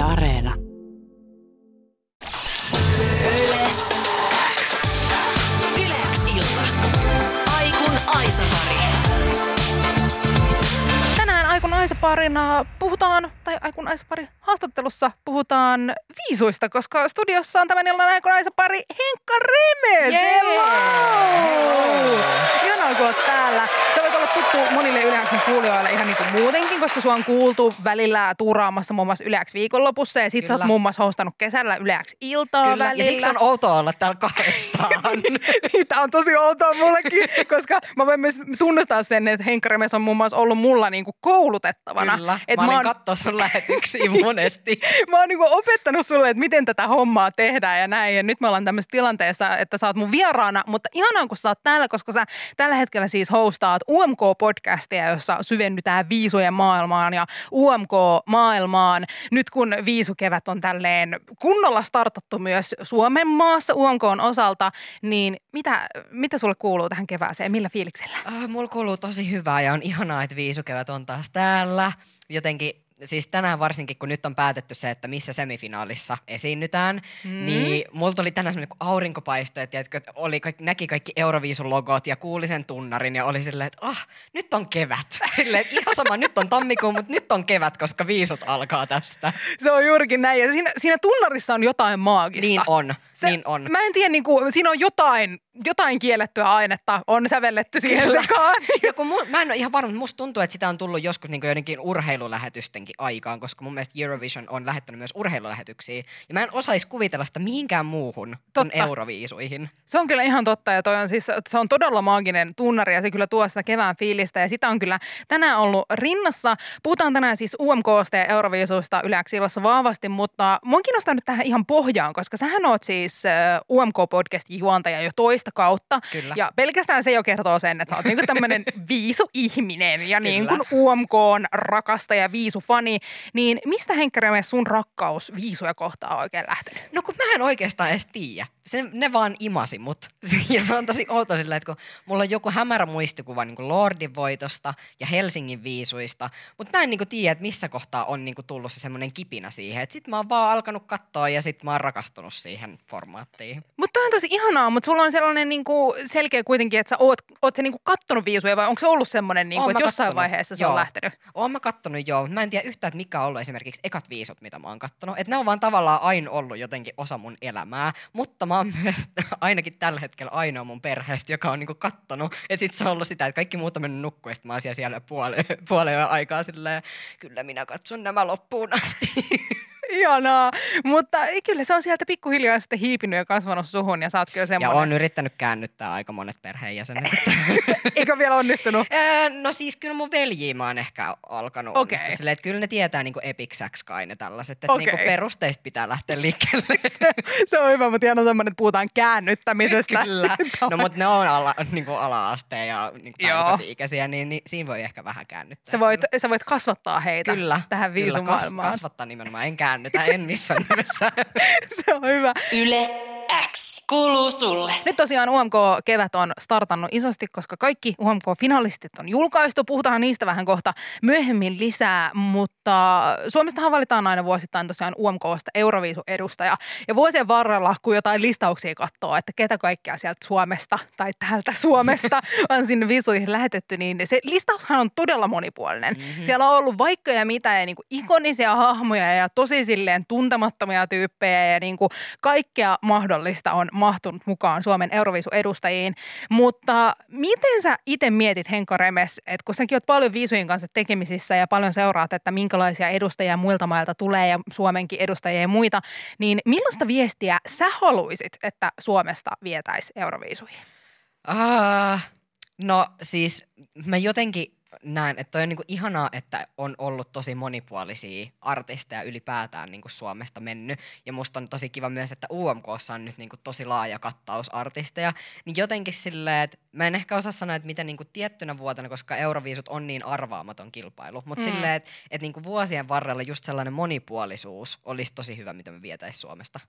Areena. Aikun Aisa-parina puhutaan, tai Aikun Aisa-pari haastattelussa puhutaan viisuista, koska studiossa on tämän illan Aikun Aisa-pari Henkka Remes. Ihanaa, kun oot täällä. Sä voit olla tuttu monille Yleäksen kuulijoille ihan niin kuin muutenkin, koska sua on kuultu välillä tuuraamassa muun muassa Yleäks viikonlopussa ja sit sä oot Kyllä. muun muassa hostannut kesällä Yleäks iltaa Kyllä, välillä. ja siksi on outoa olla täällä kahdestaan. niin, tää on tosi outoa mullekin, koska mä voin myös tunnustaa sen, että Henkka Remes on muun muassa ollut mulla niinku koulutettavana. Kyllä, Et mä olin oon, katsoa sun lähetyksiä monesti. mä oon niinku opettanut sulle, että miten tätä hommaa tehdään ja näin. Ja nyt me ollaan tämmöisessä tilanteessa, että sä oot mun vieraana, mutta ihanaa kun sä oot täällä, koska sä tällä hetkellä siis hostaat UMK-podcastia, jossa syvennytään viisujen maailmaan ja UMK-maailmaan. Nyt kun viisukevät on tälleen kunnolla startattu myös Suomen maassa UMKn osalta, niin mitä, mitä sulle kuuluu tähän kevääseen? Millä fiiliksellä? Uh, mulla kuuluu tosi hyvää ja on ihanaa, että viisukevät on taas täällä. Jotenkin siis tänään varsinkin, kun nyt on päätetty se, että missä semifinaalissa esiinnytään, mm. niin mulla tuli tänään semmoinen aurinkopaisto, että oli, kaikki, näki kaikki Euroviisun logot ja kuuli sen tunnarin ja oli silleen, että ah, nyt on kevät. Silleen, että ihan sama, nyt on tammikuu, mutta nyt on kevät, koska viisut alkaa tästä. Se on juurikin näin. Ja siinä, siinä tunnarissa on jotain maagista. Niin on, Se, niin on. Mä en tiedä, niin kuin, siinä on jotain, jotain kiellettyä ainetta, on sävelletty siihen Kyllä. sekaan. Ja kun mu, mä en ole ihan varma, mutta musta tuntuu, että sitä on tullut joskus niin joidenkin urheilulähetystenkin aikaan, koska mun mielestä Eurovision on lähettänyt myös urheilulähetyksiä. Ja mä en osaisi kuvitella sitä mihinkään muuhun kuin Totta. Euroviisuihin. Se on kyllä ihan totta ja toi on siis, se on todella maaginen tunnari ja se kyllä tuo sitä kevään fiilistä ja sitä on kyllä tänään ollut rinnassa. Puhutaan tänään siis UMKsta ja Euroviisuista yleäksi illassa vahvasti, mutta mun kiinnostaa nyt tähän ihan pohjaan, koska sähän oot siis äh, UMK-podcastin juontaja jo toista kautta. Kyllä. Ja pelkästään se jo kertoo sen, että sä oot niinku tämmönen viisu-ihminen ja niin kuin Kyllä. UMKn rakastaja, viisufani. Niin mistä Henkka Remes sun rakkaus viisuja kohtaan on oikein lähtenyt? No kun mä en oikeastaan edes tiedä. Se, ne vaan imasi mut. Ja se on tosi outo silleen, että kun mulla on joku hämärä muistikuva niin Lordin voitosta ja Helsingin viisuista, mutta mä en niin tiedä, että missä kohtaa on niin tullut se semmoinen kipinä siihen. Että sit mä oon vaan alkanut katsoa ja sit mä oon rakastunut siihen formaattiin. Mutta on tosi ihanaa, mutta sulla on sellainen niinku selkeä kuitenkin, että sä oot, oot sä niinku kattonut viisuja vai onko se ollut semmoinen, niinku, Oon että jossain kattonut. vaiheessa se Joo. on lähtenyt? Oon mä kattonut joo, mutta mä en tiedä yhtään, että mikä on ollut esimerkiksi ekat viisut, mitä mä oon kattonut. Että ne on vaan tavallaan aina ollut jotenkin osa mun elämää, mutta mä oon myös ainakin tällä hetkellä ainoa mun perheestä, joka on niinku kattonut. Että sit se on ollut sitä, että kaikki muut on mennyt sit mä oon siellä, siellä puoleen, puoleen aikaa silleen, kyllä minä katson nämä loppuun asti. Ihanaa, mutta kyllä se on sieltä pikkuhiljaa sitten hiipinyt ja kasvanut suhun ja sä oot kyllä ja semmoinen. oon yrittänyt käännyttää aika monet perheenjäsenet. Eikä vielä onnistunut. No siis kyllä mun veljiä mä oon ehkä alkanut Okei. onnistua silleen, että kyllä ne tietää niinku Epic Sax kai ne tällaiset, että Okei. niinku perusteista pitää lähteä liikkeelle. se on hyvä, mutta ihan tämmöinen, että puhutaan käännyttämisestä. Kyllä. No mutta ne on ala, niinku ala-asteen ja niinku Joo. päiväkoti-ikäisiä, niin, niin siinä voi ehkä vähän käännyttää. Sä voit, sä voit kasvattaa heitä kyllä, tähän kyllä, kas, viisumaailmaan. kasvattaa nimenomaan, en käännytä, en missään nimessä. se on hyvä. Yle X kuuluu sulle. Nyt tosiaan UMK-kevät on startannut isosti, koska kaikki UMK-finalistit on julkaistu. Puhutaan niistä vähän kohta myöhemmin lisää, mutta Suomestahan valitaan aina vuosittain tosiaan UMKsta Euroviisu-edustaja. Ja vuosien varrella, kun jotain listauksia katsoo, että ketä kaikkea sieltä Suomesta tai täältä Suomesta on sinne viisuihin lähetetty, niin se listaushan on todella monipuolinen. Mm-hmm. Siellä on ollut vaikka ja mitä ja niin kuin ikonisia hahmoja ja tosi silleen tuntemattomia tyyppejä ja niin kuin kaikkea mahdollista on mahtunut mukaan Suomen Euroviisu-edustajiin. Mutta miten sä itse mietit, Henko Remes, että kun säkin oot paljon viisujen kanssa tekemisissä ja paljon seuraat, että minkälaisia edustajia muilta mailta tulee ja Suomenkin edustajia ja muita, niin millaista viestiä sä haluaisit, että Suomesta vietäisi Euroviisuihin? Ah, no siis mä jotenkin näen, että toi on niinku ihanaa, että on ollut tosi monipuolisia artisteja ylipäätään niinku Suomesta mennyt. Ja musta on tosi kiva myös, että UMKssa on nyt niinku tosi laaja kattaus artisteja. Niin jotenkin silleen, että mä en ehkä osaa sanoa, että miten niinku tiettynä vuotena, koska Euroviisut on niin arvaamaton kilpailu. Mutta Mm. silleen, että et niinku vuosien varrella just sellainen monipuolisuus olisi tosi hyvä, mitä me vietäisiin Suomesta.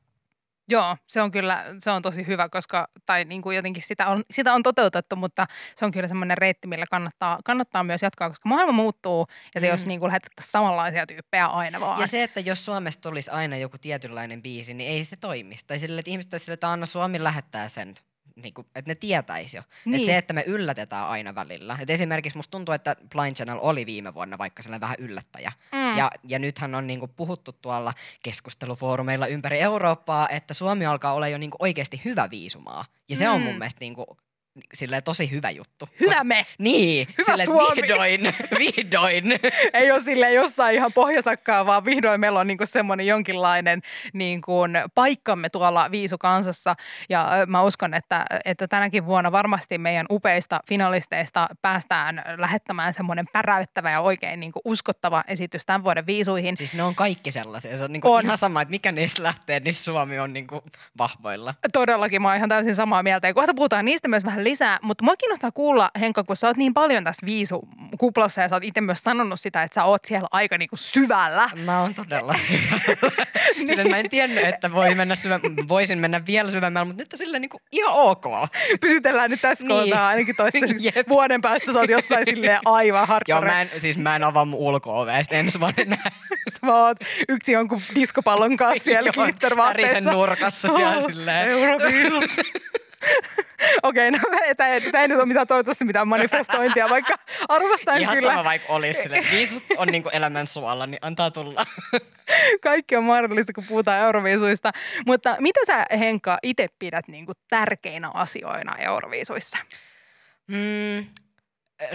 Joo, se on kyllä, se on tosi hyvä, koska, tai niin kuin jotenkin sitä on, sitä on toteutettu, mutta se on kyllä semmoinen reitti, millä kannattaa, kannattaa myös jatkaa, koska maailma muuttuu ja se mm. jos niin kuin lähetettäisiin samanlaisia tyyppejä aina vaan. Ja se, että jos Suomesta tulisi aina joku tietynlainen biisi, niin ei se toimisi. Tai sille, että ihmiset olisivat että Anna Suomi lähettää sen niin kuin, että ne tietäisi jo. Niin. Että se, että me yllätetään aina välillä. Et esimerkiksi musta tuntuu, että Blind Channel oli viime vuonna vaikka sellainen vähän yllättäjä. Mm. Ja, ja nythän on niin kuin, puhuttu tuolla keskustelufoorumeilla ympäri Eurooppaa, että Suomi alkaa olla jo niin kuin, oikeasti hyvä viisumaa. Ja se mm. on mun mielestä niin silleen tosi hyvä juttu. Hyvä me! Niin, Hyvä silleen, Suomi. vihdoin, vihdoin. Ei ole silleen jossain ihan pohjasakkaa, vaan vihdoin meillä on niinku semmoinen jonkinlainen niinku paikkamme tuolla Viisukansassa. Ja mä uskon, että, että tänäkin vuonna varmasti meidän upeista finalisteista päästään lähettämään semmoinen päräyttävä ja oikein niinku uskottava esitys tämän vuoden Viisuihin. Siis ne on kaikki sellaisia. Se on, niinku On. ihan sama, että mikä niistä lähtee, niin Suomi on niinku vahvoilla. Todellakin, mä oon ihan täysin samaa mieltä. Ja kohta puhutaan niistä myös vähän lisää, mutta mua kiinnostaa kuulla, Henkka, kun sä oot niin paljon tässä viisukuplassa ja sä oot itse myös sanonut sitä, että sä oot siellä aika niinku syvällä. Mä oon todella syvällä. Sillä mä en tiennyt, että voi mennä syvä, voisin mennä vielä syvemmällä, mutta nyt on silleen niinku ihan ok. Pysytellään nyt tässä Niin. kohtaa ainakin toistaiseksi. Jep. Vuoden päästä sä oot jossain silleen aivan Joo, hardcore. mä en, siis mä en avaa mun sit ensi vuonna. Sä oot yksi jonkun diskopallon kanssa siellä Joo, glittervaatteessa. nurkassa siellä silleen. Euroviisut. Okei, no tämä ei, ei nyt ole mitään toivottavasti mitään manifestointia, vaikka arvostan Ihan kyllä. sama vaikka olisi että viisut on niinku elämän suolla, niin antaa tulla. Kaikki on mahdollista, kun puhutaan Euroviisuista. Mutta mitä sä, Henkka, itse pidät niin kuin tärkeinä asioina Euroviisuissa? Mm,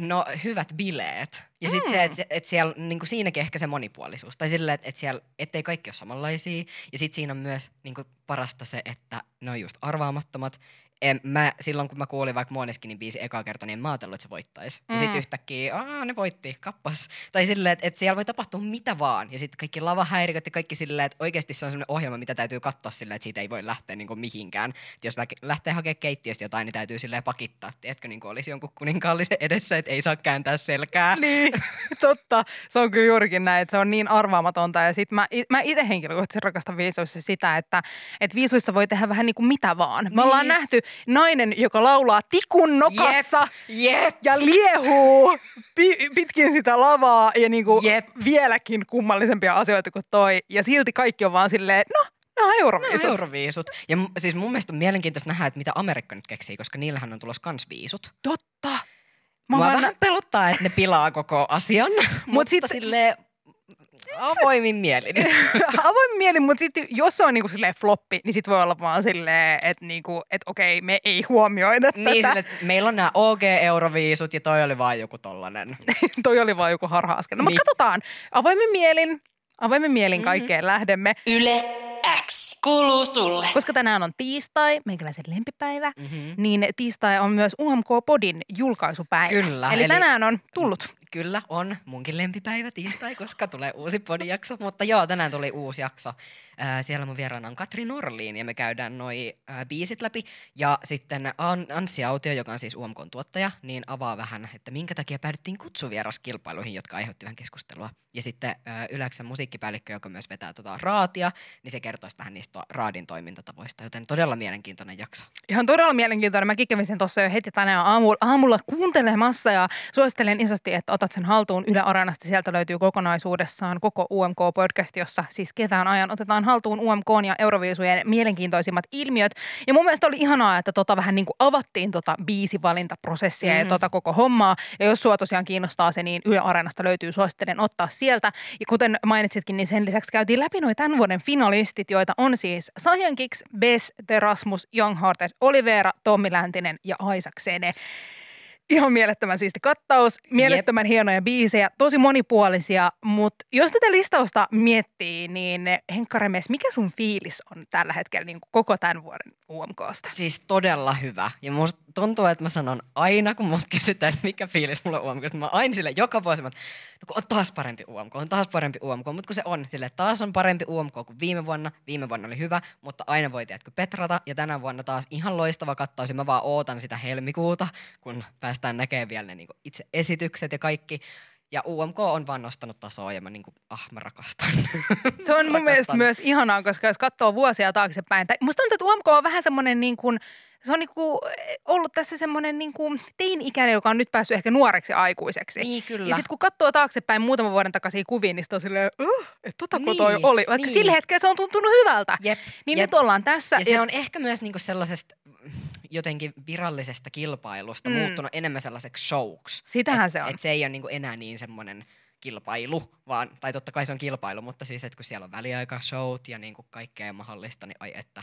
no hyvät bileet. Ja sitten se, että et siellä niinku siinäkin ehkä se monipuolisuus. Tai silleen, että et siellä, ettei kaikki ole samanlaisia. Ja sitten siinä on myös niinku parasta se, että ne on just arvaamattomat. En, mä, silloin kun mä kuulin vaikka Måneskinin biisi ekaa kertaa, niin en mä ajatellut, että se voittaisi. Mm. Ja sitten yhtäkkiä, aa ne voitti, kappas. Tai silleen, että, että siellä voi tapahtua mitä vaan. Ja sitten kaikki lavahäiriköt ja kaikki silleen, että oikeasti se on sellainen ohjelma, mitä täytyy katsoa silleen, että siitä ei voi lähteä niin mihinkään. Et jos lä- lähtee hakemaan keittiöstä jotain, niin täytyy silleen pakittaa. Tiedätkö, niin kuin olisi jonkun kuninkaallisen edessä, että ei saa kääntää selkää. Niin, totta. Se on kyllä juurikin näin, että se on niin arvaamatonta. Ja sit mä, mä itse henkilökohtaisesti rakastan viisuissa sitä, että, että viisuissa voi tehdä vähän niin kuin mitä vaan. Me ollaan Niin. nähty nainen, joka laulaa tikun nokassa. Jep. Ja liehuu pi- pitkin sitä lavaa ja niinku Jep. vieläkin kummallisempia asioita kuin toi. Ja silti kaikki on vaan silleen, no, nämä on Euroviisut. No, Euroviisut. Ja m- siis mun mielestä on mielenkiintoista nähdä, että mitä Amerikka nyt keksii, koska niillähän on tulossa kans viisut. Totta. Mä Mua vaan vähän pelottaa, että ne pilaa koko asian, mutta sit- sit... silleen avoimin mielin. avoin mieli, mutta sitten jos se on niinku silleen floppi, niin sit voi olla vaan silleen, että niinku, et okei, me ei huomioida niin, tätä. sille, että meillä on nämä OG-euroviisut ja toi oli vaan joku tollanen. Toi oli vaan joku harha-askel. No, mutta Niin. katsotaan. Avoimin mielin, avoimin mielin Mhm. kaikkeen lähdemme. Yle X kuuluu sulle. Koska tänään on tiistai, meikäläisen lempipäivä, Mm-hmm. niin tiistai on myös UMK-podin julkaisupäivä. Kyllä, Eli, eli- tänään on tullut. Kyllä on munkin lempipäivä tiistai, koska tulee uusi podijakso. Mutta joo, tänään tuli uusi jakso. Siellä mun vieraana on Katri Norliin ja me käydään noi biisit läpi. Ja sitten An- Anssi Autio, joka on siis UMKn tuottaja, niin avaa vähän, että minkä takia päädyttiin kutsuvieraskilpailuihin, jotka aiheuttivat vähän keskustelua. Ja sitten ää, Yläksän musiikkipäällikkö, joka myös vetää tota raatia, niin se kertoo vähän niistä raadin toimintatavoista. Joten todella mielenkiintoinen jakso. Ihan todella mielenkiintoinen. Mäkin kävin sen tuossa jo heti tänään aamulla, aamulla kuuntelemassa ja suosittelen isosti, että otat sen haltuun Yle Areenasta. Sieltä löytyy kokonaisuudessaan koko UMK-podcast, jossa siis kevään ajan otetaan haltuun UMK ja Euroviisujen mielenkiintoisimmat ilmiöt. Ja mun mielestä oli ihanaa, että tota vähän niin kuin avattiin tota biisivalintaprosessia mm. ja tota koko hommaa. Ja jos sua tosiaan kiinnostaa se, niin Yle Areenasta löytyy suosittelen ottaa sieltä. Ja kuten mainitsitkin, niin sen lisäksi käytiin läpi noin tämän vuoden finalistit, joita on siis Sajan Kicks, Bess, Terasmus, Younghearted, Olivera, Tommi Läntinen ja Isaac Sene. Ihan mielettömän siisti kattaus, mielettömän Jep. hienoja biisejä, tosi monipuolisia, mutta jos tätä listausta miettii, niin Henkka Remes, mikä sun fiilis on tällä hetkellä niin kuin koko tämän vuoden UMKsta? Siis todella hyvä. Ja musta tuntuu, että mä sanon aina, kun mut kysytään, että mikä fiilis mulla on UMK. että Mä aina sille joka vuosi, oon, no kun on taas parempi UMK, on taas parempi UMK. Mutta kun se on, sille taas on parempi UMK kuin viime vuonna. Viime vuonna oli hyvä, mutta aina voi tiedätkö petrata. Ja tänä vuonna taas ihan loistava kattaus. Mä vaan ootan sitä helmikuuta, kun päästään näkemään vielä ne niinku itse esitykset ja kaikki. Ja UMK on vaan nostanut tasoa ja mä niinku, ah mä rakastan. Se on mun mielestä myös ihanaa, koska jos katsoo vuosia taaksepäin, tai musta tuntuu, että UMK on vähän semmoinen niin kuin, se on niin kuin ollut tässä semmoinen niin kuin teini-ikäinen, joka on nyt päässyt ehkä nuoreksi aikuiseksi. niin kyllä. Ja sitten kun katsoo taaksepäin muutaman vuoden takaisia kuvia, niin on silleen, uh, että tota Niin, toi oli. Vaikka niin. sillä hetkellä se on tuntunut hyvältä. Jep, Niin jep. nyt ollaan tässä. Ja se on ehkä myös niinku sellaisesta jotenkin virallisesta kilpailusta Mm. muuttunut enemmän sellaiseksi showksi. Sitähän et, se on. Et se ei ole niinku enää niin semmoinen kilpailu, vaan, tai totta kai se on kilpailu, mutta siis, että kun siellä on väliaikashowt ja niinku kaikkea mahdollista, niin ai että.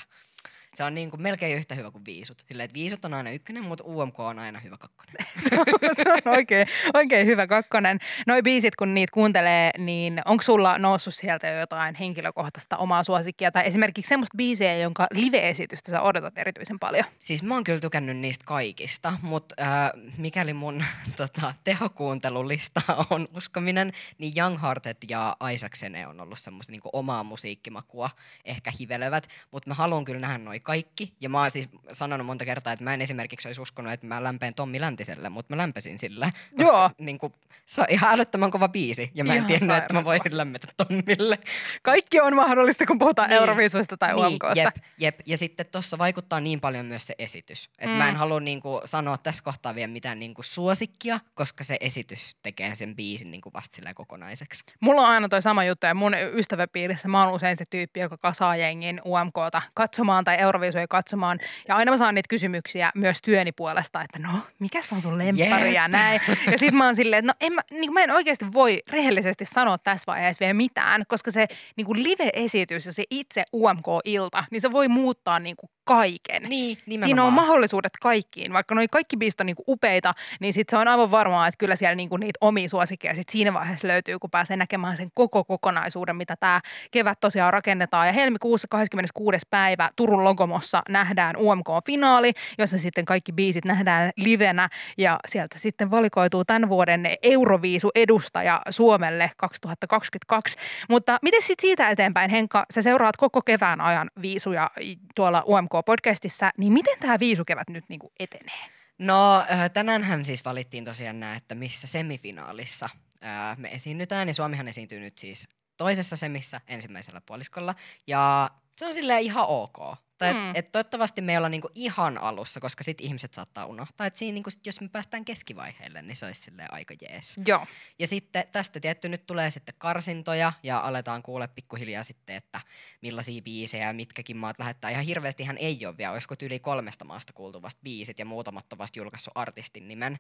Se on niinku melkein yhtä hyvä kuin viisut. Silleen, että viisut on aina ykkönen, mutta UMK on aina hyvä kakkonen. se on, se on oikein, oikein hyvä kakkonen. Noi biisit, kun niitä kuuntelee, niin onko sulla noussut sieltä jo jotain henkilökohtaista omaa suosikkia? Tai esimerkiksi semmoista biisejä, jonka live-esitystä sä odotat erityisen paljon? Siis mä oon kyllä tykännyt niistä kaikista, mutta äh, mikäli mun tota, tehokuuntelulista on uskominen, niin Young Hearted ja Isaac Sene on ollut semmoista niinku omaa musiikkimakua ehkä hivelevät, mutta mä haluan kyllä nähdä noi kaikki. Ja mä oon siis sanonut monta kertaa, että mä en esimerkiksi olisi uskonut, että mä lämpeen Tommi Läntiselle, mutta mä lämpesin sillä. Koska, Joo. Niinku, se on ihan älyttömän kova biisi ja mä en Ihan tiennyt, että mä sairaan voisin lämmetä Tommille. Kaikki on mahdollista, kun puhutaan Niin. Euroviisuista tai UMKsta. Jep, jep. Ja sitten tuossa vaikuttaa niin paljon myös se esitys. Että Mm. mä en halua niinku sanoa tässä kohtaa vielä mitään niinku suosikkia, koska se esitys tekee sen biisin niinku vasta silleen kokonaiseksi. Mulla on aina toi sama juttu ja mun ystäväpiirissä mä oon usein se tyyppi, joka kasaa jengin UMKta katsomaan tai Euroviisuja katsomaan. Ja aina mä saan niitä kysymyksiä myös työni puolesta, että no, mikä on sun lemppari ja näin. Ja sit mä oon silleen, että no en mä, niin mä en oikeasti voi rehellisesti sanoa tässä vaiheessa vielä mitään, koska se niin kuin live-esitys ja se itse UMK-ilta, niin se voi muuttaa niin kuin kaiken. Niin, Siinä on mahdollisuudet kaikkiin. Vaikka noi kaikki biisit on niinku upeita, niin sit se on aivan varmaa, että kyllä siellä niinku niitä omia suosikkeja sit siinä vaiheessa löytyy, kun pääsee näkemään sen koko kokonaisuuden, mitä tämä kevät tosiaan rakennetaan. Ja helmikuussa 26. päivä Turun Logomossa nähdään UMK-finaali, jossa sitten kaikki biisit nähdään livenä. Ja sieltä sitten valikoituu tämän vuoden Euroviisu-edustaja Suomelle 2022. Mutta miten sitten siitä eteenpäin, Henkka, sä seuraat koko kevään ajan viisuja tuolla UMK-podcastissa, niin miten tämä viisukevät nyt niinku etenee? No äh, tänäänhän siis valittiin tosiaan nämä, että missä semifinaalissa äh, me esiinnytään. Ja Suomihan esiintyy nyt siis toisessa semissä ensimmäisellä puoliskolla. Ja se on silleen ihan ok. Tai Mm. mm. et, et toivottavasti me ollaan niinku ihan alussa, koska sit ihmiset saattaa unohtaa. Että siinä niinku, sit jos me päästään keskivaiheelle, niin se olisi aika jees. Joo. Ja sitten tästä tietty nyt tulee sitten karsintoja ja aletaan kuulla pikkuhiljaa sitten, että millaisia biisejä ja mitkäkin maat lähettää. Ihan hirveästihän ei ole vielä, olisiko yli kolmesta maasta kuultu vasta biisit ja muutamat on vasta julkaissut artistin nimen.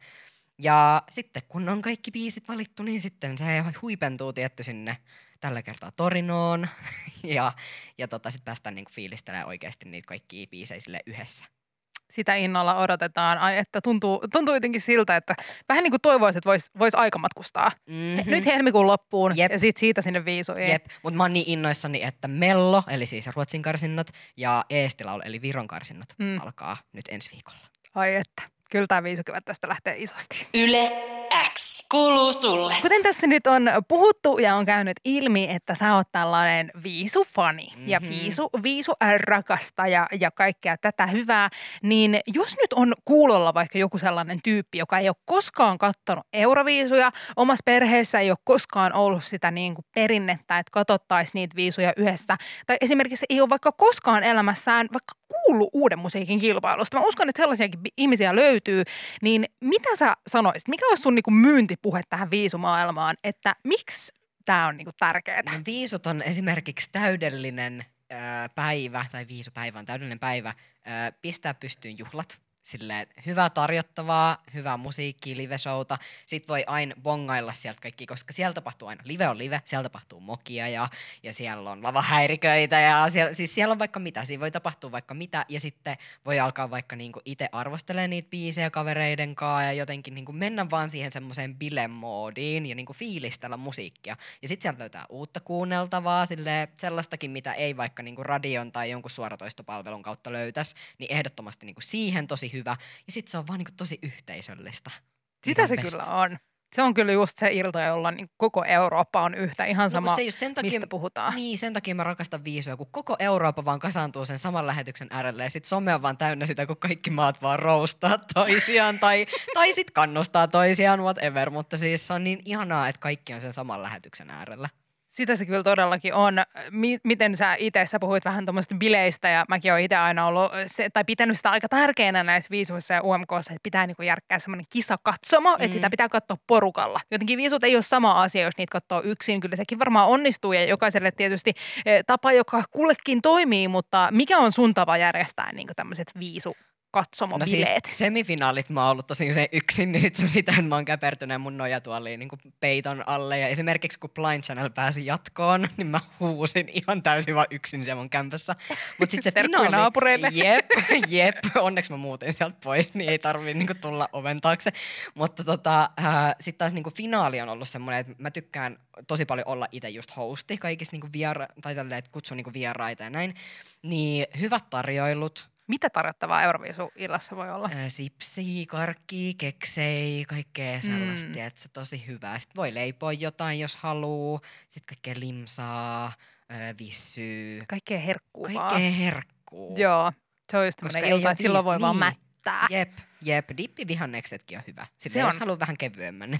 Ja sitten kun on kaikki biisit valittu, niin sitten se huipentuu tietty sinne tällä kertaa Torinoon. ja ja tota, sitten päästään niinku fiilistelemään oikeasti niitä kaikkia biisejä sille yhdessä. Sitä innolla odotetaan. Ai, että tuntuu, tuntuu jotenkin siltä, että vähän niin kuin toivoisin, että voisi vois aikamatkustaa. Mm-hmm. Nyt helmikuun loppuun Jep. ja sitten siitä sinne viisuihin. Jep, mutta mä oon niin innoissani, että Mello, eli siis Ruotsin karsinnat, ja Eestilaul, eli Viron karsinnat, mm. alkaa nyt ensi viikolla. Ai että, kyllä tämä viisukevät tästä lähtee isosti. Yle X kuuluu sulle. Kuten tässä nyt on puhuttu ja on käynyt ilmi, että sä oot tällainen viisufani mm-hmm. ja Mhm. viisu, viisurakastaja ja kaikkea tätä hyvää, niin jos nyt on kuulolla vaikka joku sellainen tyyppi, joka ei ole koskaan kattonut euroviisuja, omassa perheessä ei ole koskaan ollut sitä niin kuin perinnettä, että katsottaisiin niitä viisuja yhdessä, tai esimerkiksi ei ole vaikka koskaan elämässään vaikka kuullut uuden musiikin kilpailusta. Mä uskon, että sellaisiakin ihmisiä löytyy, niin mitä sä sanoisit? Mikä olisi sun niinku myyntipuhe tähän viisumaailmaan, että miksi tämä on niinku tärkeää? No, viisut on esimerkiksi täydellinen päivä, tai viisupäivä on täydellinen päivä, ää, pistää pystyyn juhlat. Silleen, hyvää tarjottavaa, hyvää musiikkia, live-showta. Sitten voi aina bongailla sieltä kaikki, koska siellä tapahtuu aina live on live, siellä tapahtuu mokia ja, ja siellä on lavahäiriköitä ja siellä, siis siellä on vaikka mitä. Siinä voi tapahtua vaikka mitä ja sitten voi alkaa vaikka niinku itse arvostelemaan niitä biisejä kavereiden kanssa ja jotenkin niinku mennä vaan siihen semmoiseen bilemoodiin ja niinku fiilistellä musiikkia. Ja sitten sieltä löytää uutta kuunneltavaa, silleen, sellaistakin, mitä ei vaikka niinku radion tai jonkun suoratoistopalvelun kautta löytäisi, niin ehdottomasti niinku siihen tosi hyvä. Ja sitten se on vaan niinku tosi yhteisöllistä. Sitä Ihan se best. kyllä on. Se on kyllä just se ilta, jolla niin koko Eurooppa on yhtä. Ihan No, sama, kun se just sen takia, mistä puhutaan. Niin, sen takia mä rakastan viisua, kun koko Eurooppa vaan kasaantuu sen saman lähetyksen äärelle ja sit some on vaan täynnä sitä, kun kaikki maat vaan roustaa toisiaan tai, tai sit kannustaa toisiaan, whatever. Mutta siis se on niin ihanaa, että kaikki on sen saman lähetyksen äärellä. Sitä se kyllä todellakin on. Mi- miten sä itse, sä puhuit vähän tuommoista bileistä ja mäkin olen itse aina ollut, se, tai pitänyt sitä aika tärkeänä näissä viisuissa ja UMKssa, että pitää niinku järkkää semmoinen kisakatsomo, mm. että sitä pitää katsoa porukalla. Jotenkin viisut ei ole sama asia, jos niitä katsoo yksin. Kyllä sekin varmaan onnistuu ja jokaiselle tietysti eh, tapa, joka kullekin toimii, mutta mikä on sun tapa järjestää niinku tämmöiset viisu No siis katsomobileet? semifinaalit mä oon ollut tosi usein yksin, niin sit se on sitä, että mä oon käpertyneen mun nojatuoliin niin peiton alle. Ja esimerkiksi kun Blind Channel pääsi jatkoon, niin mä huusin ihan täysin vaan yksin siellä mun kämpässä. Mutta sitten se finaali... naapureille. Jep, jep. Onneksi mä muutin sieltä pois, niin ei tarvii niinku tulla oven taakse. Mutta tota, äh, sitten taas niinku finaali on ollut semmoinen, että mä tykkään tosi paljon olla itse just hosti kaikissa niinku viera- tai tälleen, että kutsun niinku vieraita ja näin. Niin hyvät tarjoilut, Mitä tarjottavaa Euroviisu-illassa voi olla? Ää, Sipsi, karkki, keksei, kaikkea sellaista, Mm. että se tosi hyvää. Sitten voi leipoa jotain, jos haluu. Sitten kaikkea limsaa, vissyy, Kaikkea herkkuu kaikkea herkkuu. Joo, se on just Koska ilta, että silloin voi viis- vaan niin. mättää. Jep, jep. Dippivihanneksetkin on hyvä. Sitten Se jos on. haluaa vähän kevyemmän.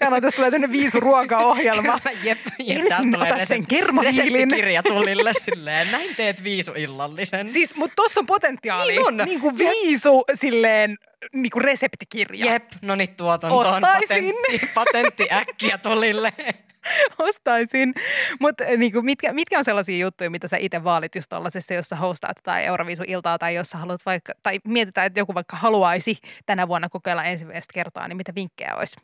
Ja no, tästä tulee tämmöinen viisuruokaohjelma. jep, jep. Irti Täältä tulee natat sen reseptikirja tulille silleen. Näin teet viisuillallisen. Siis, mutta tossa on potentiaali. Niin on. Niin kuin viisu silleen niin kuin reseptikirja. Jep, no niin tuotantoon. Ostaisin. Patentti, patentti äkkiä tulille. Ostaisin. Mutta niinku, mitkä, mitkä on sellaisia juttuja, mitä sä itse vaalit just tollasessa, jos sä hostaat tai Euroviisu-iltaa tai jos haluat vaikka, tai mietitään, että joku vaikka haluaisi tänä vuonna kokeilla ensimmäistä kertaa, niin mitä vinkkejä olisi?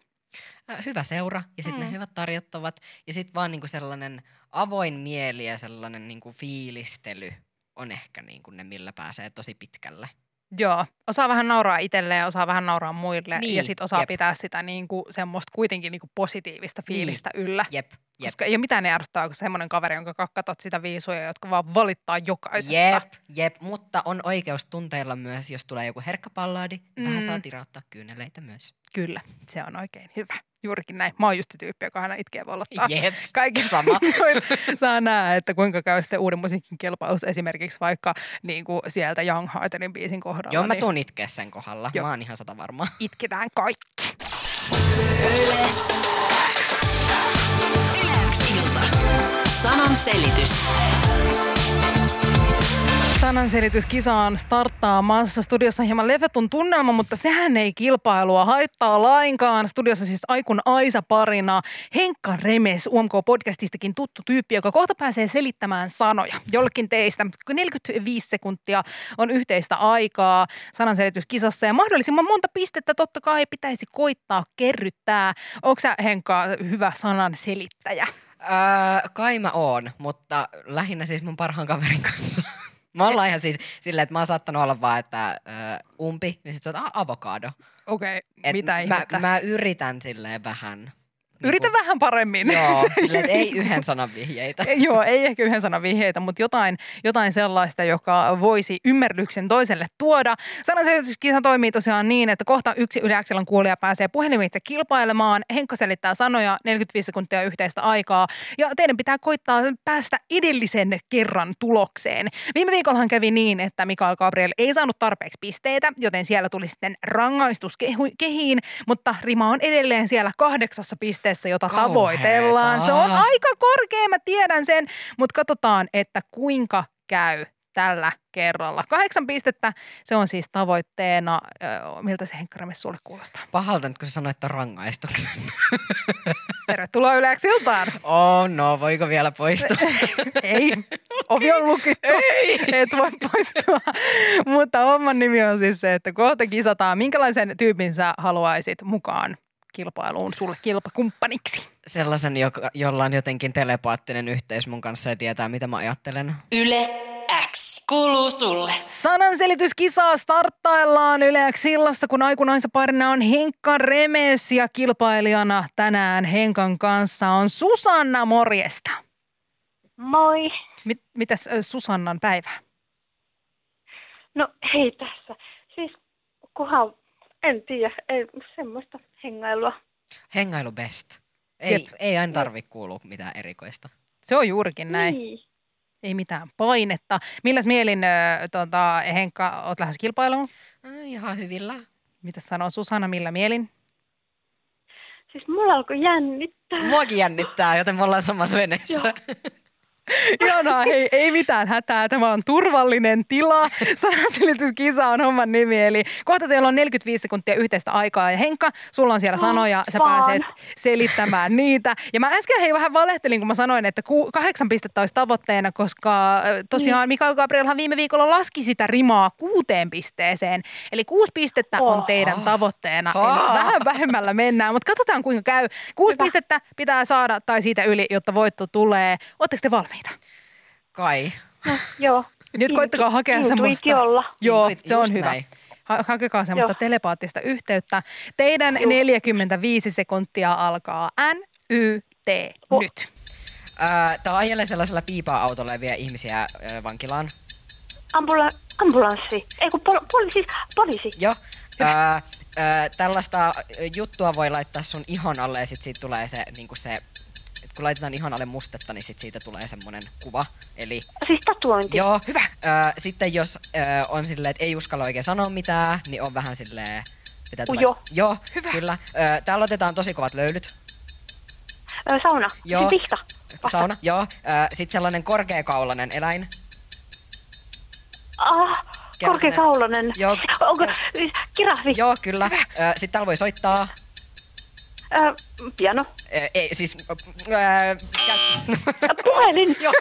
Äh, hyvä seura ja sitten Mm. ne hyvät tarjottavat ja sitten vaan niinku sellainen avoin mieli ja sellainen niinku fiilistely on ehkä niinku ne, millä pääsee tosi pitkälle. Joo, osaa vähän nauraa itselleen, osaa vähän nauraa muille Niin, ja sitten osaa jep. pitää sitä niin kuin, semmoista kuitenkin niin kuin positiivista fiilistä yllä. Jep, jep, Koska ei ole mitään ärsyttää, kun semmoinen kaveri, jonka katsot sitä viisuja, jotka vaan valittaa jokaisesta. jep, jep, mutta on oikeus tunteilla myös, jos tulee joku herkkä pallaadi, mm. vähän saa tirauttaa kyyneleitä myös. Kyllä, se on oikein hyvä. Juurikin näin. Mä oon just se tyyppi, joka aina itkee vollottaa. Jep, Kaikki sama. saa nähdä, että kuinka käy sitten uuden musiikin kilpailussa esimerkiksi vaikka niin kuin sieltä Young Heartenin biisin kohdalla. Joo, mä niin tuun itkeä sen kohdalla. Joo. Mä oon ihan sata varma. Itketään kaikki. Ilta. Sanan selitys. Sananselityskisa on starttaamassa. Studiossa on hieman levetun tunnelma, mutta sehän ei kilpailua haittaa lainkaan. Studiossa siis Aikun Aisa parina Henkka Remes, UMK-podcastistakin tuttu tyyppi, joka kohta pääsee selittämään sanoja. Jollekin teistä 45 sekuntia on yhteistä aikaa sananselityskisassa ja mahdollisimman monta pistettä totta kai pitäisi koittaa kerryttää. Onko sä Henkka hyvä sanan selittäjä? Öö, kai mä oon, mutta lähinnä siis mun parhaan kaverin kanssa. Mä ollaan ihan siis silleen, että mä oon saattanut olla vaan, että öö, umpi, niin sit sä oot "Ah, avokado. Okei, okay, Et mitä mä, ihmettä? mä yritän silleen vähän. Yritä niinku- vähän paremmin. Joo, silleen, että ei yhden sanan vihjeitä. Ei- Joo, ei ehkä yhden sanan vihjeitä, mutta jotain, jotain sellaista, joka voisi ymmärryksen toiselle tuoda. Sananselityskisa toimii tosiaan niin, että kohta yksi yleäksilän kuulija pääsee puhelimitse kilpailemaan. Henkka selittää sanoja 45 sekuntia yhteistä aikaa ja teidän pitää koittaa päästä edellisen kerran tulokseen. Viime viikollahan kävi niin, että Mikael Gabriel ei saanut tarpeeksi pisteitä, joten siellä tuli sitten rangaistus kehiin, mutta rima on edelleen siellä kahdeksassa pisteessä, jota Kauheeta. tavoitellaan. Se on aika korkea, mä tiedän sen, mutta katsotaan, että kuinka käy tällä kerralla. Kahdeksan pistettä, se on siis tavoitteena. Miltä se Henkka Remes sulle kuulostaa? Pahalta nyt, kun sä sanoit ton rangaistuksen. Tervetuloa Yleäksi iltaan. Oh no, voiko vielä poistua? Ei, ovi on lukittu. Ei. Et voi poistua. Mutta homman nimi on siis se, että kohta kisataan. Minkälaisen tyypin sä haluaisit mukaan kilpailuun sulle kilpakumppaniksi? Sellaisen, joka, jolla on jotenkin telepaattinen yhteys mun kanssa ja tietää, mitä mä ajattelen. Yle X kuuluu sulle. Sananselityskisaa starttaillaan Yleäksi illassa, kun aikunaisa parina on Henkka Remes ja kilpailijana tänään Henkan kanssa on Susanna Morjesta. Moi. Mit, mitäs Susannan päivä? No hei tässä. Siis kunhan, en tiedä, ei semmoista hengailua. Hengailu best. Ei, Jep. ei aina tarvi kuulua mitään erikoista. Se on juurikin näin. Niin. Ei mitään painetta. Milläs mielin, ö, tota, Henkka, oot lähes kilpailuun? Äh, Ihan hyvillä. Mitä sanoo Susanna, millä mielin? Siis mulla alkoi jännittää. Muakin jännittää, joten me ollaan samassa veneessä. Ihanaa, hei, ei mitään hätää. Tämä on turvallinen tila. Sananselityskisa on homman nimi. Eli kohta teillä on 45 sekuntia yhteistä aikaa. Ja Henkka, sulla on siellä Oh, sanoja. Sä vaan. pääset selittämään niitä. Ja mä äsken hei vähän valehtelin, kun mä sanoin, että ku, kahdeksan pistettä olisi tavoitteena, koska tosiaan Mikael Gabrielhan viime viikolla laski sitä rimaa kuuteen pisteeseen. Eli kuusi pistettä on Oh. teidän tavoitteena. Oh. Eli vähän vähemmällä mennään, mutta katsotaan kuinka käy. Kuusi Hyvä. pistettä pitää saada tai siitä yli, jotta voitto tulee. Oletteko te valmiita? Kai. Joo. Nyt koittakaa hakea semmoista. Intuitiolla. Joo, Intuit- se on just hyvä. näin. Ha- hakekaa semmoista Joo. telepaattista yhteyttä. Teidän Joo. 45 sekuntia alkaa N, Y, T, Oh. nyt. Ää, Tää ajelee sellaisella piipaa-autolla ja vie ihmisiä ö, vankilaan. Ambula- ambulanssi. Ei kun pol- poliisi. Poliisi. Joo. Ää, ää, tällaista juttua voi laittaa sun ihon alle ja sit siitä tulee se, niinku se et kun laitetaan ihon alle mustetta, niin sit siitä tulee semmonen kuva. Eli Siis tatuointi. joo, hyvä. Ää, sitten jos ää, on silleen, että ei uskalla oikein sanoa mitään, niin on vähän silleen... Pitää tulla... Ujo. Joo, hyvä. kyllä. Ää, täällä otetaan tosi kovat löylyt. Ö, sauna. Joo. Siis vihta. Vasta. Sauna, joo. Sitten sellainen korkeakaulainen eläin. Ah, korkeakaulainen. Joo. Onko kirahvi? Joo, kyllä. Sitten täällä voi soittaa. Ö, piano. Ää, ei, siis... Ö, puhelin. joo.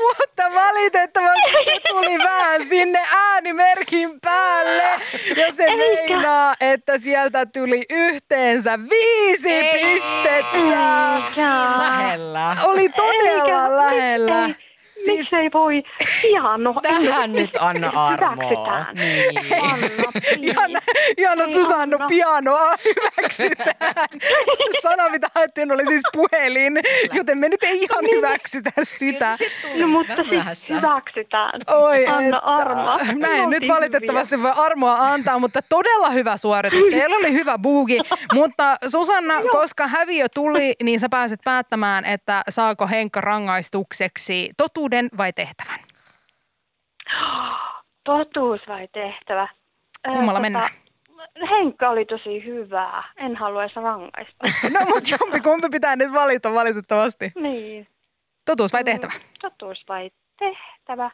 Mutta valitettavasti se tuli vähän sinne äänimerkin päälle. Ja se Eikä. meinaa, että sieltä tuli yhteensä viisi pistettä. Lähellä. Oli todella Eikä, lähellä. Miksei, miksei voi piano? Tähän nyt anna armoa. Niin. Anna, Ihana, Ei Susannu, pianoa hyväksytään. Sana, mitä haettiin, oli siis puhelin, joten me nyt ei ihan hyväksytä sitä. Kyllä se sit tuli. No mutta siis myöhässä. hyväksytään. Oi, Anna että. armoa. Mä en nyt valitettavasti voi armoa antaa, mutta todella hyvä suoritus. Teillä oli hyvä buugi. Mutta Susanna, koska häviö tuli, niin sä pääset päättämään, että saako Henkka rangaistukseksi totuuden vai tehtävän. Totuus vai tehtävä? Kummalla mennään? Henkka oli tosi hyvä. En haluaisi rangaista. No mutta jompi kumpi pitää nyt valita valitettavasti. niin. Totuus vai tehtävä? Totuus vai tehtävä?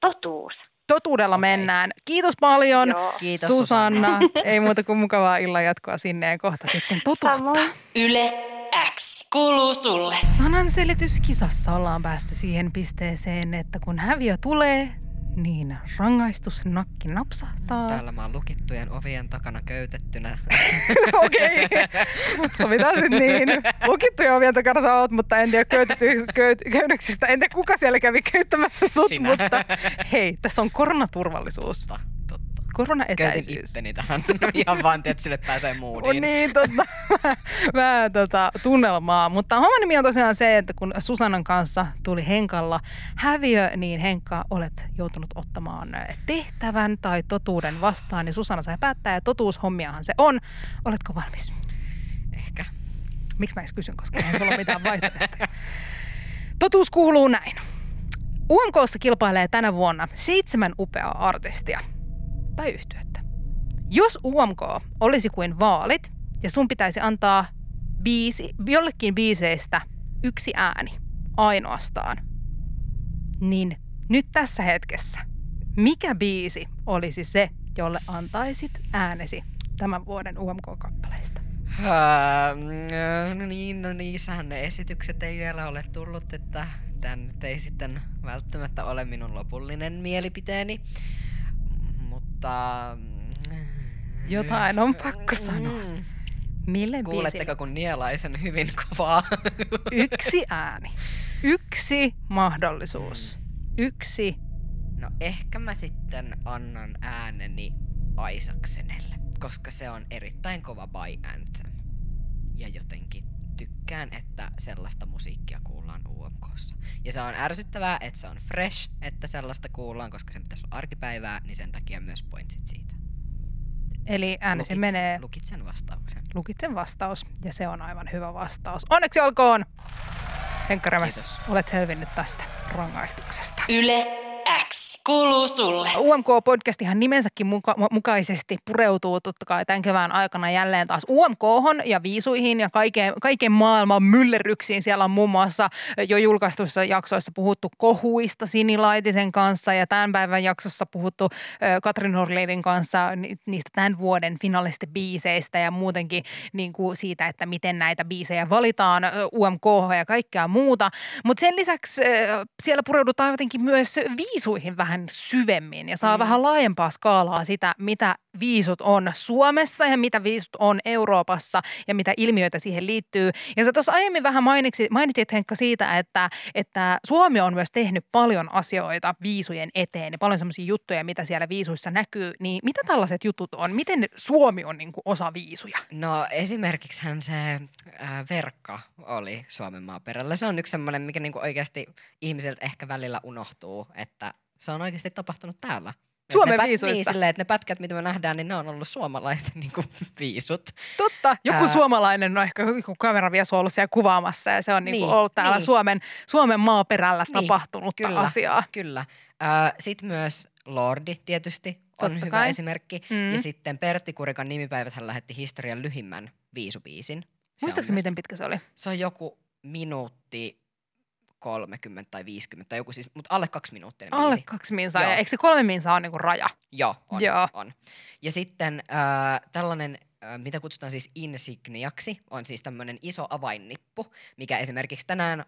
Totuus. Totuudella Okei. mennään. Kiitos paljon. Joo. Kiitos Susanna. Ei muuta kuin mukavaa illan jatkoa sinne ja kohta sitten totuutta. Samoin. Yle X kuuluu sulle. Sananselityskisassa ollaan päästy siihen pisteeseen, että kun häviö tulee, niin rangaistusnakki napsahtaa. Täällä mä oon lukittujen ovien takana köytettynä. Okei, sovitaan sitten niin. Lukittuja ovien takana sä oot, mutta en tiedä köytetty, köyt, köynnöksistä. En tiedä kuka siellä kävi köyttämässä sut, Sinä. mutta hei, tässä on koronaturvallisuus. totta, Koronaetäisyys. itteni tähän ihan vaan, että sille pääsee On moodiin. niin, totta. Vähän tota, tunnelmaa. Mutta homman nimi on tosiaan se, että kun Susannan kanssa tuli Henkalla häviö, niin Henkka olet joutunut ottamaan tehtävän tai totuuden vastaan. Niin Susanna sai päättää ja totuushommiahan se on. Oletko valmis? Ehkä. Miksi mä edes kysyn, koska ei sulla ole mitään vaihtoehtoja. Totuus kuuluu näin. UMKssa kilpailee tänä vuonna seitsemän upeaa artistia tai yhtyettä. Jos UMK olisi kuin vaalit ja sun pitäisi antaa biisi, jollekin biiseistä yksi ääni ainoastaan, niin nyt tässä hetkessä, mikä biisi olisi se, jolle antaisit äänesi tämän vuoden UMK-kappaleista? Öö, no niin, no niissähän ne esitykset ei vielä ole tullut, että tämä nyt ei sitten välttämättä ole minun lopullinen mielipiteeni. Mutta... Jotain on pakko sanoa. Mm. Mille Kuuletteko, kun nielaisen hyvin kovaa? Yksi ääni. Yksi mahdollisuus. Yksi. No ehkä mä sitten annan ääneni Aisaksenelle, koska se on erittäin kova by anthem. Ja jotenkin tykkään, että sellaista musiikkia kuullaan UMKssa. Ja se on ärsyttävää, että se on fresh, että sellaista kuullaan, koska se pitäisi olla arkipäivää, niin sen takia myös pointsit siitä. Eli äänesi Lukitsen- menee Lukitsen vastauksen. Lukitsen vastaus, ja se on aivan hyvä vastaus. Onneksi olkoon! Henkka Rämäs, Kiitos. olet selvinnyt tästä rangaistuksesta. Yle X kuuluu sulle. UMK-podcastihan nimensäkin muka- mu- mukaisesti pureutuu totta kai tämän kevään aikana jälleen taas umk ja viisuihin ja kaiken, kaiken maailman myllerryksiin. Siellä on muun muassa jo julkaistuissa jaksoissa puhuttu kohuista Sini Laitisen kanssa ja tämän päivän jaksossa puhuttu Katrin Horleidin kanssa ni- niistä tämän vuoden finalistibiiseistä ja muutenkin niin kuin siitä, että miten näitä biisejä valitaan UMK ja kaikkea muuta. Mutta sen lisäksi siellä pureudutaan jotenkin myös viisuihin vähän syvemmin ja saa mm. vähän laajempaa skaalaa sitä, mitä viisut on Suomessa ja mitä viisut on Euroopassa ja mitä ilmiöitä siihen liittyy. Ja sä tuossa aiemmin vähän mainitsit, mainitsit Henkka siitä, että, että Suomi on myös tehnyt paljon asioita viisujen eteen ja paljon semmoisia juttuja, mitä siellä viisuissa näkyy. Niin mitä tällaiset jutut on? Miten Suomi on niin kuin osa viisuja? No esimerkiksi se ää, verkka oli Suomen maaperällä. Se on yksi semmoinen, mikä niinku oikeasti ihmisiltä ehkä välillä unohtuu, että se on oikeasti tapahtunut täällä. Suomen ne viisuissa. Niin, silleen, että ne pätkät, mitä me nähdään, niin ne on ollut suomalaiset niinku viisut. Totta. Joku Ää- suomalainen on ehkä joku kameraviesu ollut siellä kuvaamassa ja se on niin kuin Niin, ollut täällä niin. Suomen, Suomen maaperällä Niin, tapahtunutta kyllä. asiaa. Kyllä. Sitten myös Lordi tietysti on Totta hyvä kai. esimerkki. Mm. Ja sitten Pertti Kurikan nimipäivät hän lähetti historian lyhimmän viisubiisin. Se Muistaakseni, miten pitkä se oli? Se on joku minuutti 30 tai 50, tai joku siis, mutta alle kaksi minuuttia. Alle biisi. kaksi minsaa. Ja eikö se kolme minsaa ole niinku raja? Joo, on, Joo. on. Ja sitten äh, tällainen, äh, mitä kutsutaan siis insigniaksi, on siis tämmöinen iso avainnippu, mikä esimerkiksi tänään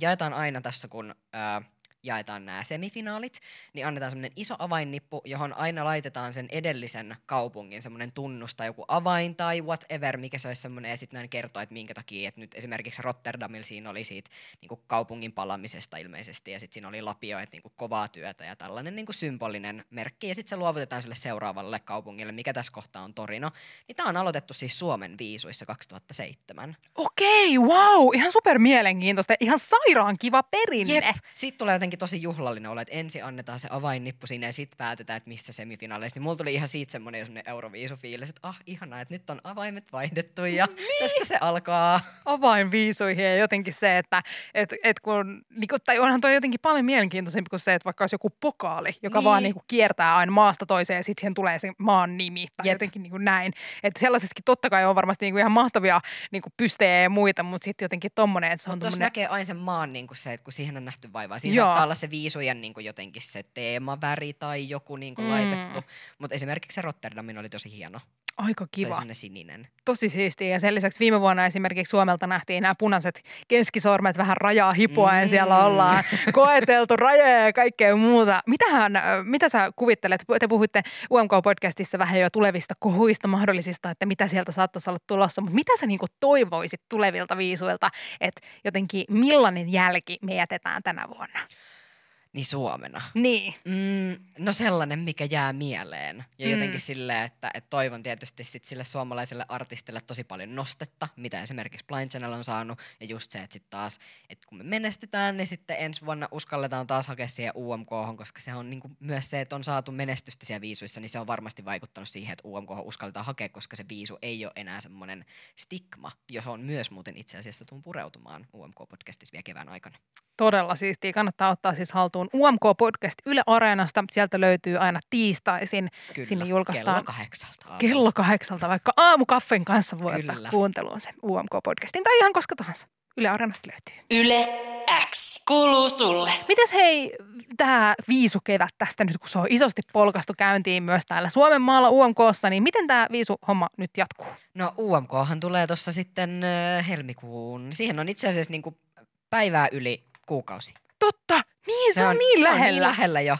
jaetaan aina tässä, kun äh, jaetaan nämä semifinaalit, niin annetaan semmoinen iso avainnippu, johon aina laitetaan sen edellisen kaupungin semmoinen tunnus tai joku avain tai whatever, mikä se olisi semmoinen, ja sitten näin kertoo, että minkä takia, että nyt esimerkiksi Rotterdamilla siinä oli siitä niin kuin kaupungin palamisesta ilmeisesti, ja sitten siinä oli lapio, että niin kuin kovaa työtä ja tällainen niin kuin symbolinen merkki, ja sitten se luovutetaan sille seuraavalle kaupungille, mikä tässä kohtaa on Torino. Niin tämä on aloitettu siis Suomen viisuissa 2007. Okei, wow, ihan super mielenkiintoista. Ihan sairaan kiva perinne. Jep. Siitä tulee jotenkin tosi juhlallinen olla, että ensin annetaan se avainnippu sinne ja sitten päätetään, että missä semifinaaleissa. Niin mulla tuli ihan siitä semmoinen euroviisufiilis, että ah ihanaa, että nyt on avaimet vaihdettu ja Niin. tästä se alkaa. avainviisuihin ja jotenkin se, että et, et kun, niinku, tai onhan toi jotenkin paljon mielenkiintoisempi kuin se, että vaikka olisi joku pokaali, joka Niin. vaan niinku kiertää aina maasta toiseen ja sitten siihen tulee se maan nimi tai Jep. jotenkin niinku näin. Että sellaisetkin totta kai on varmasti niinku ihan mahtavia niinku pystejä ja muita, mutta sitten jotenkin tommonen, että se on tommonen... näkee aina sen maan niin kuin se, että kun siihen on nähty vaivaa. Siinä Joo. Olla se viisujen niin kuin jotenkin se teemaväri tai joku niin kuin Mm. laitettu. Mutta esimerkiksi se Rotterdamin oli tosi hieno. Aika Se kiva. oli semmoinen sininen. Tosi siistiä. Ja sen lisäksi viime vuonna esimerkiksi Suomelta nähtiin nämä punaiset keskisormet vähän rajaa hipoen. Mm. Siellä ollaan koeteltu rajoja ja kaikkea muuta. Mitähän, äh, mitä sä kuvittelet? Te puhuitte UMK-podcastissa vähän jo tulevista kohuista mahdollisista, että mitä sieltä saattaisi olla tulossa. Mutta mitä sä niinku toivoisit tulevilta viisuilta, että jotenkin millainen jälki me jätetään tänä vuonna? Niin Suomena. Niin. Mm, no sellainen, mikä jää mieleen. Ja Mm. jotenkin silleen, että, että toivon tietysti sit sille suomalaiselle artistille tosi paljon nostetta, mitä esimerkiksi Blind Channel on saanut. Ja just se, että sitten taas, että kun me menestytään, niin sitten ensi vuonna uskalletaan taas hakea siihen UMK, koska se on niinku myös se, että on saatu menestystä siellä viisuissa, niin se on varmasti vaikuttanut siihen, että UMK uskalletaan hakea, koska se viisu ei ole enää semmoinen stigma, johon myös muuten itse asiassa tuun pureutumaan UMK-podcastissa vielä kevään aikana. Todella siistiä. Kannattaa ottaa siis haltuun UMK-podcast Yle Areenasta. Sieltä löytyy aina tiistaisin. Kyllä, Sinne julkaistaan kello kahdeksalta. aamulla. kello kahdeksalta, vaikka aamukaffen kanssa voi Kyllä. ottaa kuunteluun se UMK-podcastin tai ihan koska tahansa. Yle Areenasta löytyy. Yle X kuuluu sulle. Mites hei, tämä viisukevät tästä nyt, kun se on isosti polkastu käyntiin myös täällä Suomen maalla UMKssa, niin miten tämä viisuhomma nyt jatkuu? No UMKhan tulee tuossa sitten helmikuun. Siihen on itse asiassa niinku päivää yli kuukausi. Totta, niin se, on, niin se lähellä. on niin lähellä jo,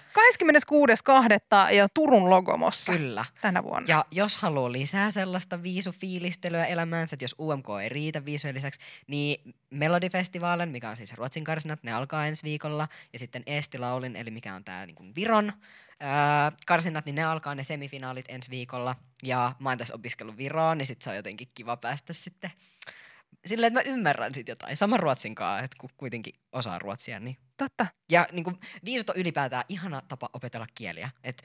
26.2. ja Turun Logomossa kyllä. tänä vuonna. Ja jos haluaa lisää sellaista viisufiilistelyä elämäänsä, että jos UMK ei riitä viisujen lisäksi, niin Melodifestivalen, mikä on siis Ruotsin karsinat, ne alkaa ensi viikolla. Ja sitten Eesti Laulin, eli mikä on tämä niin Viron ää, karsinnat, niin ne alkaa ne semifinaalit ensi viikolla. Ja mä oon tässä opiskellut Viroon, niin sit se on jotenkin kiva päästä sitten silleen, että mä ymmärrän sit jotain. Sama Ruotsin kanssa, että kun kuitenkin osaa ruotsia, niin Totta. ja niin kuin, viisut on ylipäätään ihana tapa opetella kieliä. Et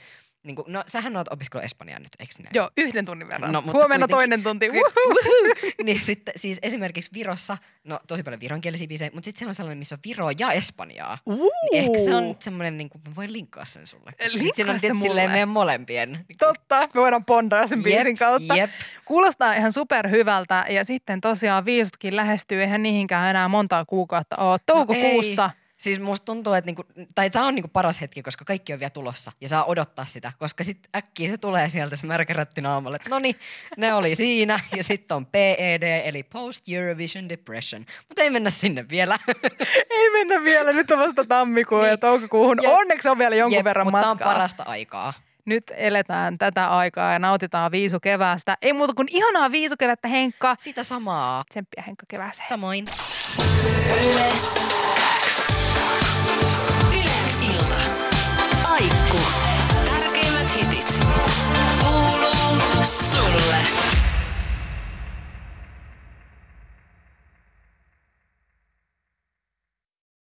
Niin kuin, no sähän oot opiskellut Espanjaa nyt, eikö näin? Joo, yhden tunnin verran. No, No, mutta Huomenna toinen tunti. Ky- niin sitten siis esimerkiksi Virossa, no tosi paljon vironkielisiä biisejä, mutta sitten siellä on sellainen, missä on Viroa ja Espanjaa. Niin ehkä se on semmoinen, niin kuin, mä voin linkkaa sen sulle. Linkkaa siinä on se tietysti silleen mulle. meidän molempien. Niin kuin, Totta, me voidaan bondaa sen biisin jep, kautta. Jep. Kuulostaa ihan superhyvältä ja sitten tosiaan viisutkin lähestyy, eihän niihinkään enää montaa kuukautta ole. Toukokuussa. Siis musta tuntuu, että niinku, tai tää on niinku paras hetki, koska kaikki on vielä tulossa ja saa odottaa sitä, koska sitten äkkiä se tulee sieltä se märkärätti naamalle, että no niin, ne oli siinä ja sitten on PED eli Post Eurovision Depression, mutta ei mennä sinne vielä. Ei mennä vielä, nyt on vasta tammikuun ja Niin. toukokuuhun. Jep. Onneksi on vielä jonkun Jep, verran mutta matkaa. tää on parasta aikaa. Nyt eletään tätä aikaa ja nautitaan viisukeväästä. Ei muuta kuin ihanaa viisukevättä Henkka. Sitä samaa. Tsemppiä Henkka kevääseen. Samoin. Yle Solo.